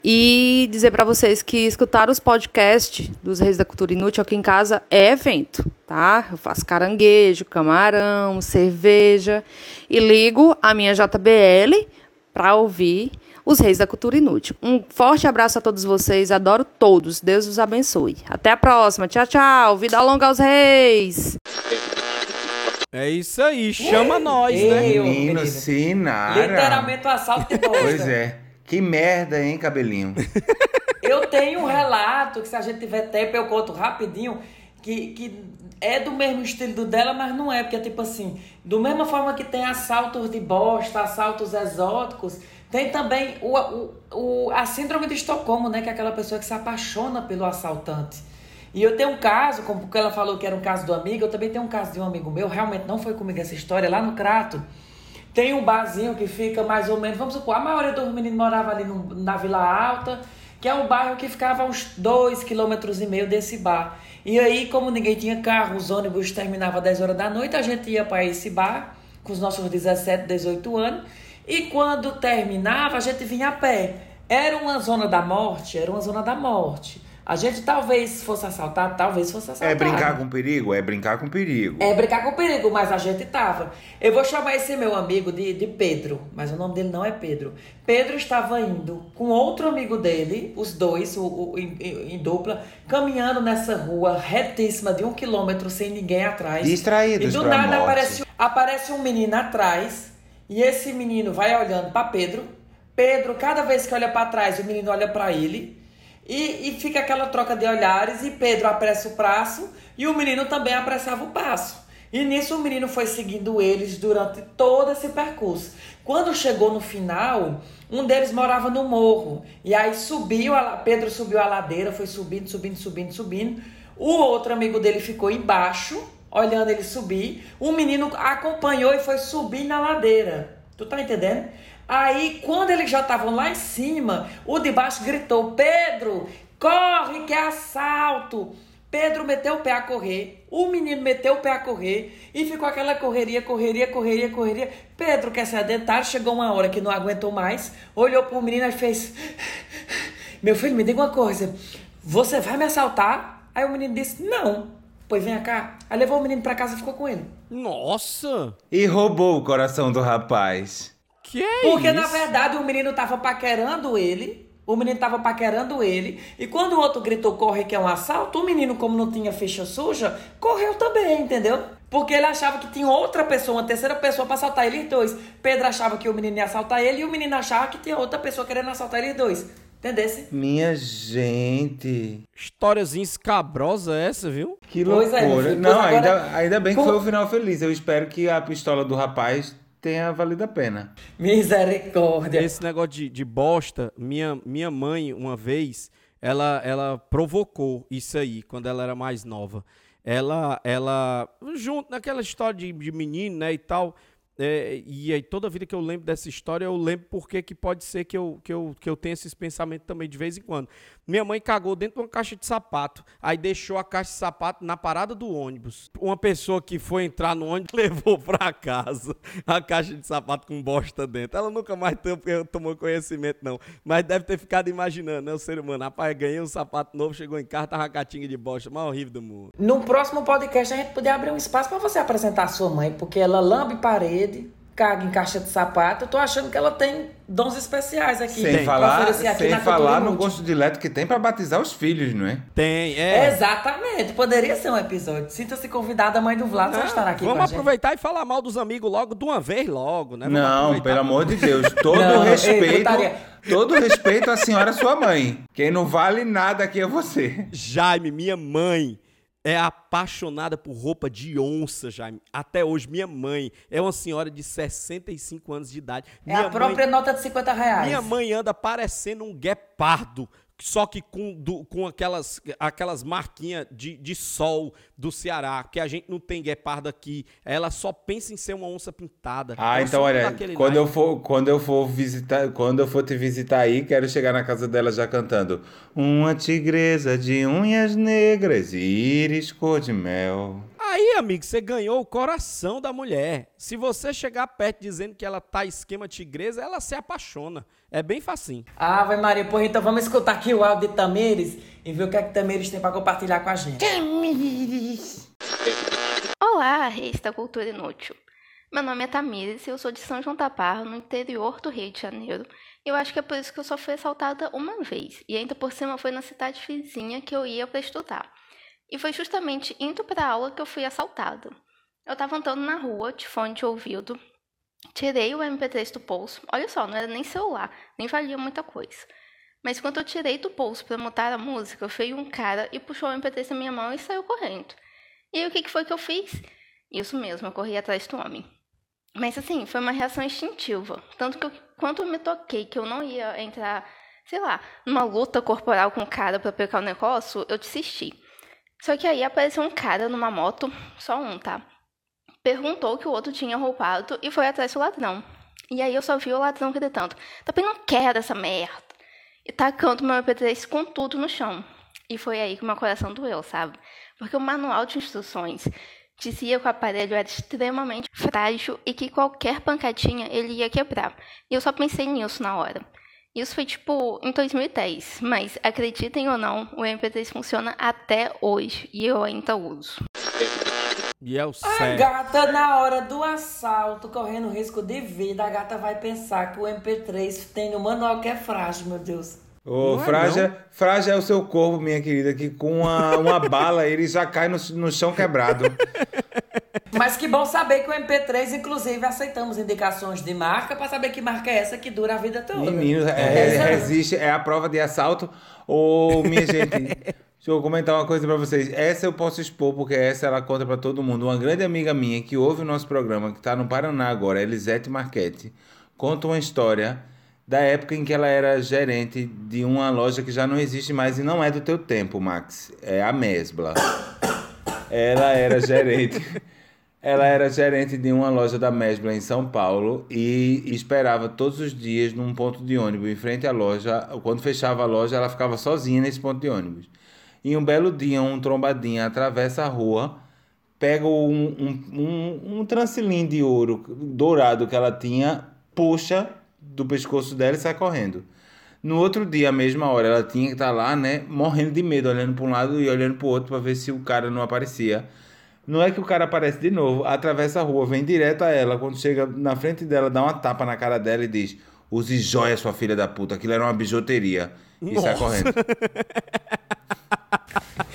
E dizer para vocês que escutar os podcasts dos Reis da Cultura Inútil aqui em casa é evento, tá? Eu faço caranguejo, camarão, cerveja e ligo a minha JBL para ouvir os Reis da Cultura Inútil. Um forte abraço a todos vocês, adoro todos. Deus os abençoe. Até a próxima. Tchau, tchau. Vida longa aos reis. É isso aí, chama nós, Ei, né? eu, Menino, menino. Sinara. Literalmente o assalto de. Pois é. Que merda, hein, cabelinho? Eu tenho um relato que se a gente tiver tempo eu conto rapidinho. que, que é do mesmo estilo do dela, mas não é, porque é tipo assim, do mesma forma que tem assaltos de bosta, assaltos exóticos, tem também o, o, o, a síndrome de Estocolmo, né? Que é aquela pessoa que se apaixona pelo assaltante. E eu tenho um caso, como ela falou que era um caso do amigo, eu também tenho um caso de um amigo meu, realmente não foi comigo essa história, lá no Crato. Tem um barzinho que fica mais ou menos, vamos supor, a maioria dos meninos morava ali no, na Vila Alta, que é um bairro que ficava a uns dois quilômetros e meio desse bar. E aí, como ninguém tinha carro, os ônibus terminavam às 10 horas da noite, a gente ia para esse bar com os nossos 17, 18 anos. E quando terminava, a gente vinha a pé. Era uma zona da morte, era uma zona da morte. A gente talvez fosse assaltado, talvez fosse assaltado. É brincar com perigo? É brincar com perigo. É brincar com perigo, mas a gente tava. Eu vou chamar esse meu amigo de, de Pedro, mas o nome dele não é Pedro. Pedro estava indo com outro amigo dele, os dois, o, o em, em, dupla, caminhando nessa rua retíssima de um quilômetro sem ninguém atrás. Distraídos E do nada aparece, aparece um menino atrás e esse menino vai olhando para Pedro. Pedro, cada vez que olha para trás, o menino olha para ele. E, e fica aquela troca de olhares e Pedro apressa o passo e o menino também apressava o passo. E nisso o menino foi seguindo eles durante todo esse percurso. Quando chegou no final, um deles morava no morro. E aí subiu, a, Pedro subiu a ladeira, foi subindo, subindo, subindo, subindo. O outro amigo dele ficou embaixo, olhando ele subir. O menino acompanhou e foi subir na ladeira. Tu tá entendendo? Aí, quando eles já estavam lá em cima, o de baixo gritou: Pedro, corre que é assalto! Pedro meteu o pé a correr, o menino meteu o pé a correr e ficou aquela correria, correria, correria, correria. Pedro, que é sedentário, chegou uma hora que não aguentou mais, olhou pro menino e fez: Meu filho, me diga uma coisa, você vai me assaltar? Aí o menino disse: Não. Pois vem cá. Aí levou o menino pra casa e ficou com ele. Nossa! E roubou o coração do rapaz. Que é Porque isso? na verdade o menino tava paquerando ele. O menino tava paquerando ele. E quando o outro gritou corre que é um assalto, o menino, como não tinha ficha suja, correu também, entendeu? Porque ele achava que tinha outra pessoa, uma terceira pessoa pra assaltar eles dois. Pedro achava que o menino ia assaltar ele e o menino achava que tinha outra pessoa querendo assaltar eles dois. Entendesse? Minha gente. Históriazinha escabrosa essa, viu? Que Pois é, loucura. filho. Não, agora- ainda, ainda bem que Com- foi o final feliz. Eu espero que a pistola do rapaz tenha valido a pena. Misericórdia. Esse negócio de, de bosta, minha, minha mãe, uma vez, ela, ela provocou isso aí, quando ela era mais nova. Ela, ela junto naquela história de, de menino, né, e tal, é, e aí toda vida que eu lembro dessa história, eu lembro porque que pode ser que eu, que, eu, que eu tenha esses pensamentos também de vez em quando. Minha mãe cagou dentro de uma caixa de sapato, aí deixou a caixa de sapato na parada do ônibus. Uma pessoa que foi entrar no ônibus levou pra casa a caixa de sapato com bosta dentro. Ela nunca mais tem- tomou conhecimento, não. Mas deve ter ficado imaginando, né? O ser humano, rapaz, ganhei um sapato novo, chegou em casa, tava a catinga de bosta, mais horrível do mundo. No próximo podcast a gente poder abrir um espaço pra você apresentar a sua mãe, porque ela lambe parede, caga em caixa de sapato. Eu tô achando que ela tem dons especiais aqui. Sem pra falar, oferecer aqui sem falar no gosto dileto que tem pra batizar os filhos, não é? Tem, é. Exatamente, poderia ser um episódio. Sinta-se convidada, a mãe do Vlad, só estar aqui Vamos com a gente. aproveitar e falar mal dos amigos logo de uma vez, logo, né? Vamos Não, aproveitar pelo amor de Deus. Todo Não, ei, respeito. putaria. todo respeito à senhora sua mãe. Quem não vale nada aqui é você. Jaime, minha mãe é apaixonada por roupa de onça, Jaime. Até hoje, minha mãe é uma senhora de 65 anos de idade. É minha a própria mãe, nota de 50 reais. Minha mãe anda parecendo um guepardo. Só que com, do- com aquelas, aquelas marquinhas de, de sol do Ceará, que a gente não tem guepardo aqui. Ela só pensa em ser uma onça pintada. Ah, Ela então olha, quando eu for, quando eu for visitar, quando eu for te visitar aí, quero chegar na casa dela já cantando uma tigresa de unhas negras e íris cor de mel. Aí, amigo, você ganhou o coração da mulher. Se você chegar perto dizendo que ela tá esquema tigresa, ela se apaixona. É bem facinho. Ave Maria, pois então vamos escutar aqui o áudio de Tamires e ver o que é que Tamires tem pra compartilhar com a gente. Olá, reis da cultura inútil. Meu nome é Tamires e eu sou de São João da Barra, no interior do Rio de Janeiro. Eu acho que é por isso que eu só fui assaltada uma vez, e ainda por cima foi na cidade vizinha que eu ia para estudar. E foi justamente indo para aula que eu fui assaltada. Eu tava andando na rua, de fone de ouvido, tirei o MP3 do bolso. Olha só, não era nem celular, nem valia muita coisa. Mas quando eu tirei do bolso para mutar a música, veio um cara e puxou o MP3 da minha mão e saiu correndo. E aí o que, que foi que eu fiz? Isso mesmo, eu corri atrás do homem. Mas assim, foi uma reação instintiva. Tanto que eu, quando eu me toquei que eu não ia entrar, sei lá, numa luta corporal com o cara para pegar o negócio, eu desisti. Só que aí apareceu um cara numa moto, só um, tá? Perguntou que o outro tinha roubado e foi atrás do ladrão. E aí eu só vi o ladrão gritando: Também não quero essa merda. E tacando meu MP3 com tudo no chão. E foi aí que meu coração doeu, sabe? Porque o manual de instruções dizia que o aparelho era extremamente frágil e que qualquer pancadinha ele ia quebrar. E eu só pensei nisso na hora. Isso foi tipo em 2010, mas acreditem ou não, o MP3 funciona até hoje e eu ainda uso. E é o A certo. gata, na hora do assalto, correndo risco de vida, a gata vai pensar que o MP3 tem no manual que é frágil, meu Deus. Ô, é frágil, frágil é o seu corpo, minha querida, que com uma, uma bala ele já cai no, no chão quebrado. Mas que bom saber que o MP3, inclusive, aceitamos indicações de marca para saber que marca é essa que dura a vida toda. Menino, é, é, resiste, é a prova de assalto. Ô, minha gente, deixa eu comentar uma coisa pra vocês. Essa eu posso expor, porque essa ela conta pra todo mundo. Uma grande amiga minha que ouve o nosso programa, que tá no Paraná agora, Elisete Marchetti, conta uma história da época em que ela era gerente de uma loja que já não existe mais e não é do teu tempo, Max. É a Mesbla. Ela era gerente. Ela era gerente de uma loja da Mesbla em São Paulo e esperava todos os dias num ponto de ônibus em frente à loja. Quando fechava a loja, ela ficava sozinha nesse ponto de ônibus. E um belo dia, um trombadinha atravessa a rua, pega um, um, um, um transilim de ouro dourado que ela tinha, puxa do pescoço dela e sai correndo. No outro dia, à mesma hora, ela tinha que estar lá, né, morrendo de medo, olhando para um lado e olhando para o outro para ver se o cara não aparecia. Não é que o cara aparece de novo, atravessa a rua, vem direto a ela, quando chega na frente dela, dá uma tapa na cara dela e diz: Use joia, sua filha da puta, aquilo era uma bijuteria. E sai Nossa. correndo.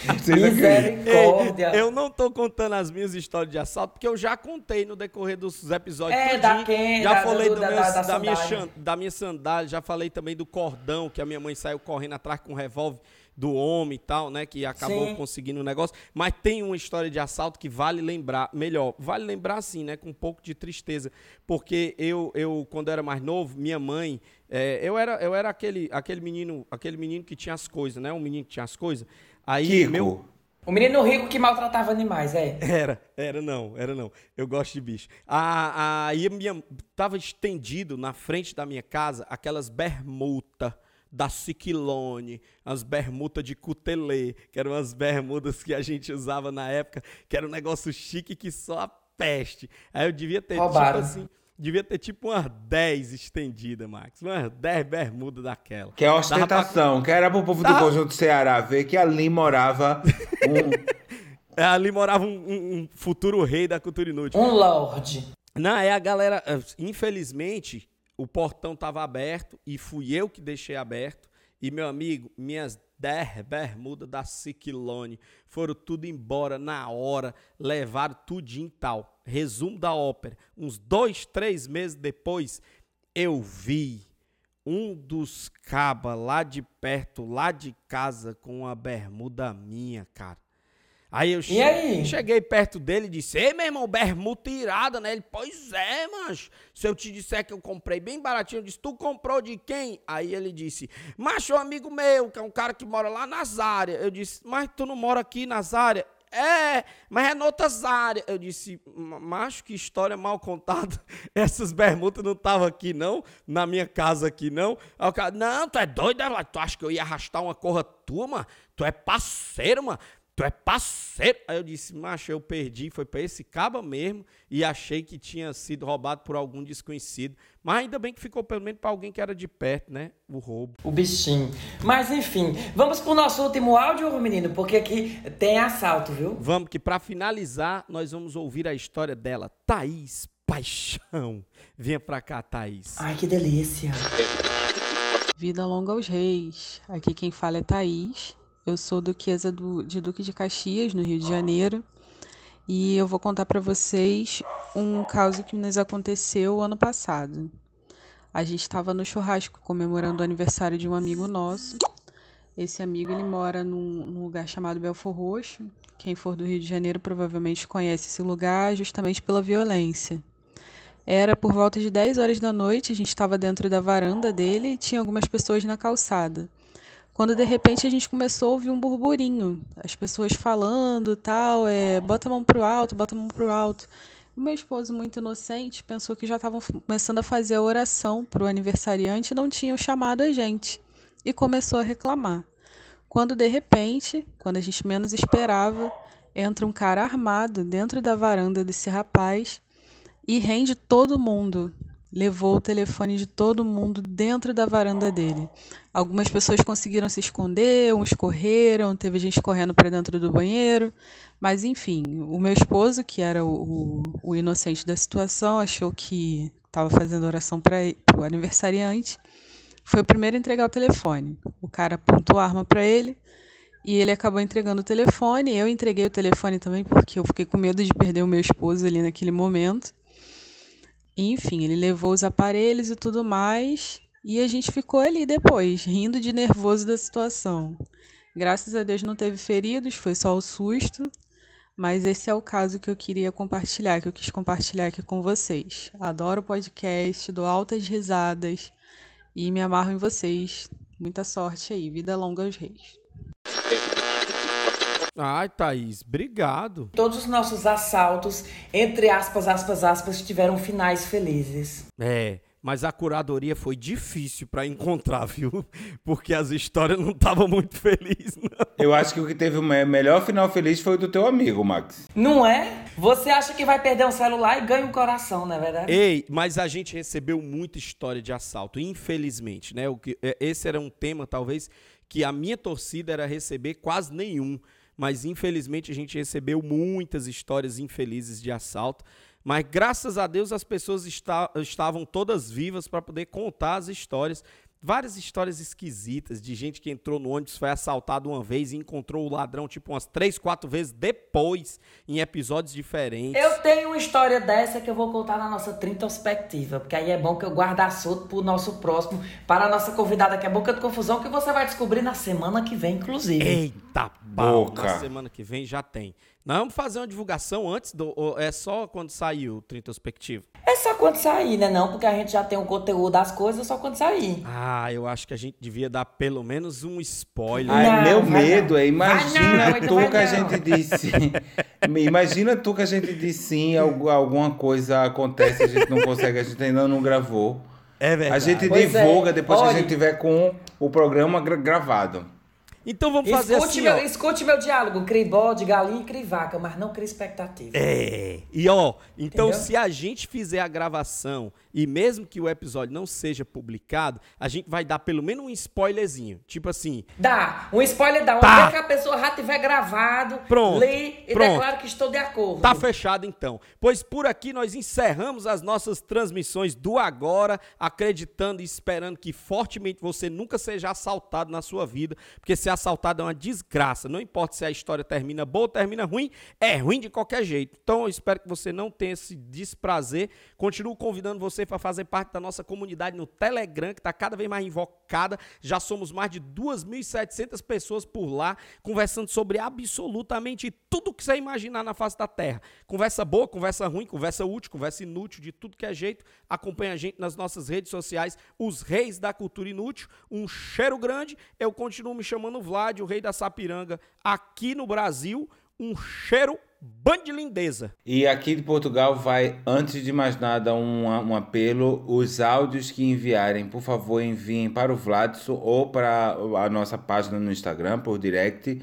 Vocês acreditam? Misericórdia. Ei, eu não tô contando as minhas histórias de assalto, porque eu já contei no decorrer dos episódios. É, tudinho. da Ken, já da- falei do- do da- meu- da- da da, minha sandália. chan- da minha sandália, já falei também do cordão, que a minha mãe saiu correndo atrás com um revólver do homem e tal, né? Que acabou Sim. conseguindo o negócio. Mas tem uma história de assalto que vale lembrar, melhor, vale lembrar assim, né? Com um pouco de tristeza. Porque eu, eu quando era mais novo, minha mãe, é, eu era, eu era aquele, aquele menino, aquele menino que tinha as coisas, né? Um menino que tinha as coisas. Aí Kiko. meu O menino rico que maltratava animais, é. era, era não, era não. Eu gosto de bicho. A- Aí a minha tava estendido na frente da minha casa aquelas bermudas da Ciclone, as bermudas de cutelê, que eram as bermudas que a gente usava na época, que era um negócio chique que só a peste. Aí eu devia ter Roubaram. tipo assim, devia ter tipo umas 10 estendidas, Max. Umas 10 bermudas daquela. Que é Dava pra- ostentação, que era pro povo do Dá- Conjunto Ceará ver que ali morava um, É, Ali morava um, um- um futuro rei da cultura inútil. Um lorde. Não, é a galera. eh, Infelizmente, o portão estava aberto e fui eu que deixei aberto. E, meu amigo, minhas 10 bermudas da Ciclone foram tudo embora na hora, levaram tudinho e tal. Resumo da ópera. Uns dois, três meses depois, eu vi um dos cabas lá de perto, lá de casa, com a bermuda minha, cara. Aí eu che- aí? cheguei perto dele e disse: Ei, meu irmão, bermuda tirada, né? Ele, pois é, macho. Se eu te disser que eu comprei bem baratinho, eu disse: Tu comprou de quem? Aí ele disse: Macho, é um amigo meu, que é um cara que mora lá nas áreas. Eu disse: Mas tu não mora aqui nas áreas? É, mas é noutras áreas. Eu disse, "Ma- macho, que história mal contada. Essas bermudas não estavam aqui, não? Na minha casa aqui, não? Aí o cara, não, tu é doido, né? Tu acha que eu ia arrastar uma corra tua, mano? Tu é parceiro, mano. Tu é parceiro. Aí eu disse, macho, eu perdi, foi pra esse caba mesmo e achei que tinha sido roubado por algum desconhecido. Mas ainda bem que ficou pelo menos pra alguém que era de perto, né? O roubo. O bichinho. Mas enfim, vamos pro nosso último áudio, menino, porque aqui tem assalto, viu? Vamos que pra finalizar, nós vamos ouvir a história dela, Thaís Paixão. Venha pra cá, Thaís. Ai, que delícia. Vida longa aos reis. Aqui quem fala é Thaís. Eu sou duquesa do, de Duque de Caxias, no Rio de Janeiro. E eu vou contar para vocês um caso que nos aconteceu ano passado. A gente estava no churrasco comemorando o aniversário de um amigo nosso. Esse amigo ele mora num, num lugar chamado Belfor Roxo. Quem for do Rio de Janeiro provavelmente conhece esse lugar justamente pela violência. Era por volta de 10 horas da noite, a gente estava dentro da varanda dele e tinha algumas pessoas na calçada. Quando de repente a gente começou a ouvir um burburinho, as pessoas falando, tal, é, bota a mão pro alto, bota a mão pro alto. O meu esposo, muito inocente, pensou que já estavam começando a fazer a oração para o aniversariante e não tinham chamado a gente. E começou a reclamar. Quando de repente, quando a gente menos esperava, entra um cara armado dentro da varanda desse rapaz e rende todo mundo. Levou o telefone de todo mundo dentro da varanda dele. Algumas pessoas conseguiram se esconder, uns correram, teve gente correndo para dentro do banheiro. Mas, enfim, o meu esposo, que era o, o, o inocente da situação, achou que estava fazendo oração para o aniversariante. Foi o primeiro a entregar o telefone. O cara apontou a arma para ele e ele acabou entregando o telefone. Eu entreguei o telefone também porque eu fiquei com medo de perder o meu esposo ali naquele momento. Enfim, ele levou os aparelhos e tudo mais, e a gente ficou ali depois, rindo de nervoso da situação. Graças a Deus não teve feridos, foi só o susto, mas esse é o caso que eu queria compartilhar, que eu quis compartilhar aqui com vocês. Adoro podcast, dou altas risadas e me amarro em vocês. Muita sorte aí, vida longa aos reis. Ai, Thaís, obrigado. Todos os nossos assaltos, entre aspas, aspas, aspas, tiveram finais felizes. É, mas a curadoria foi difícil para encontrar, viu? Porque as histórias não estavam muito felizes, não. Eu acho que o que teve o melhor final feliz foi o do teu amigo, Max. Não é? Você acha que vai perder um celular e ganha um coração, não é verdade? Ei, mas a gente recebeu muita história de assalto, infelizmente, né? O que, é, esse era um tema, talvez, que a minha torcida era receber quase nenhum mas infelizmente a gente recebeu muitas histórias infelizes de assalto. Mas graças a Deus as pessoas está, estavam todas vivas para poder contar as histórias várias histórias esquisitas de gente que entrou no ônibus, foi assaltado uma vez e encontrou o ladrão tipo umas três, quatro vezes depois, em episódios diferentes. Eu tenho uma história dessa que eu vou contar na nossa perspectiva, porque aí é bom que eu guarde assunto pro nosso próximo, para a nossa convidada que é Boca de Confusão, que você vai descobrir na semana que vem, inclusive. Eita, boca! Na semana que vem já tem. Nós vamos fazer uma divulgação antes do. é só quando sair o Trintrospectivo? É só quando sair, né? Não, porque a gente já tem o conteúdo das coisas, só quando sair. Ah, eu acho que a gente devia dar pelo menos um spoiler. Ai, não, meu medo não. é, imagina não, tu que a gente disse. imagina tu que a gente disse sim, alguma coisa acontece, a gente não consegue, a gente ainda não gravou. É verdade. A gente pois divulga é. depois Olha, que a gente tiver com o programa gravado. Então vamos fazer escute assim, meu, ó. Escute meu diálogo, crie bode, galinha e crie vaca, mas não crie expectativa. É. E ó, então Entendeu? se a gente fizer a gravação e mesmo que o episódio não seja publicado, a gente vai dar pelo menos um spoilerzinho. Tipo assim. Dá. Um spoiler dá. Tá. vez que a pessoa já tiver gravado, pronto, lê e pronto. declara que estou de acordo. Tá fechado então. Pois por aqui nós encerramos as nossas transmissões do agora, acreditando e esperando que fortemente você nunca seja assaltado na sua vida, porque ser assaltado é uma desgraça. Não importa se a história termina boa ou termina ruim, é ruim de qualquer jeito. Então eu espero que você não tenha esse desprazer. Continuo convidando você para fazer parte da nossa comunidade no Telegram, que está cada vez mais invocada. Já somos mais de 2.700 pessoas por lá, conversando sobre absolutamente tudo que você imaginar na face da Terra. Conversa boa, conversa ruim, conversa útil, conversa inútil, de tudo que é jeito. Acompanhe a gente nas nossas redes sociais, os Reis da Cultura Inútil. Um cheiro grande. Eu continuo me chamando Vlad, o Rei da Sapiranga, aqui no Brasil. Um cheiro Band de lindeza. E aqui de Portugal vai, antes de mais nada, um, um apelo. Os áudios que enviarem, por favor, enviem para o Vladson ou para a nossa página no Instagram, por direct.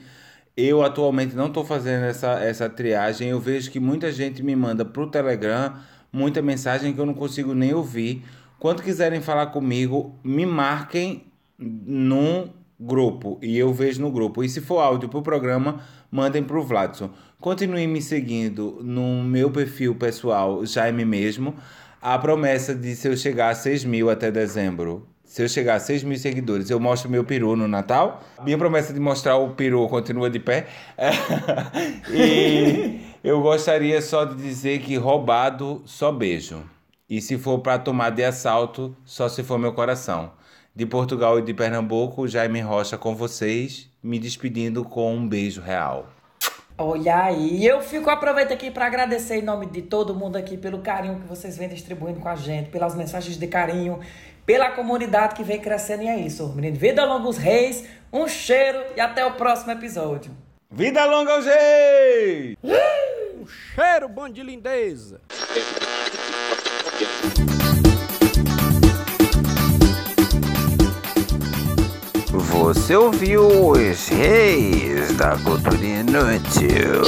Eu atualmente não estou fazendo essa, essa triagem. Eu vejo que muita gente me manda para o Telegram muita mensagem que eu não consigo nem ouvir. Quando quiserem falar comigo, me marquem num grupo e eu vejo no grupo. E se for áudio para o programa, mandem para o Vladson. Continue me seguindo no meu perfil pessoal, Jaime mesmo. A promessa de se eu chegar a 6 mil até dezembro, se eu chegar a 6 mil seguidores, eu mostro meu peru no Natal. Minha promessa de mostrar o peru continua de pé. e eu gostaria só de dizer que roubado, só beijo. E se for para tomar de assalto, só se for meu coração. De Portugal e de Pernambuco, Jaime Rocha com vocês, me despedindo com um beijo real. Olha aí, eu fico aproveito aqui para agradecer em nome de todo mundo aqui pelo carinho que vocês vêm distribuindo com a gente, pelas mensagens de carinho, pela comunidade que vem crescendo e é isso. Menino, vida longa os reis, um cheiro e até o próximo episódio. Vida longa aos reis! Um cheiro bom de lindeza. Você ouviu os reis da cultura inútil?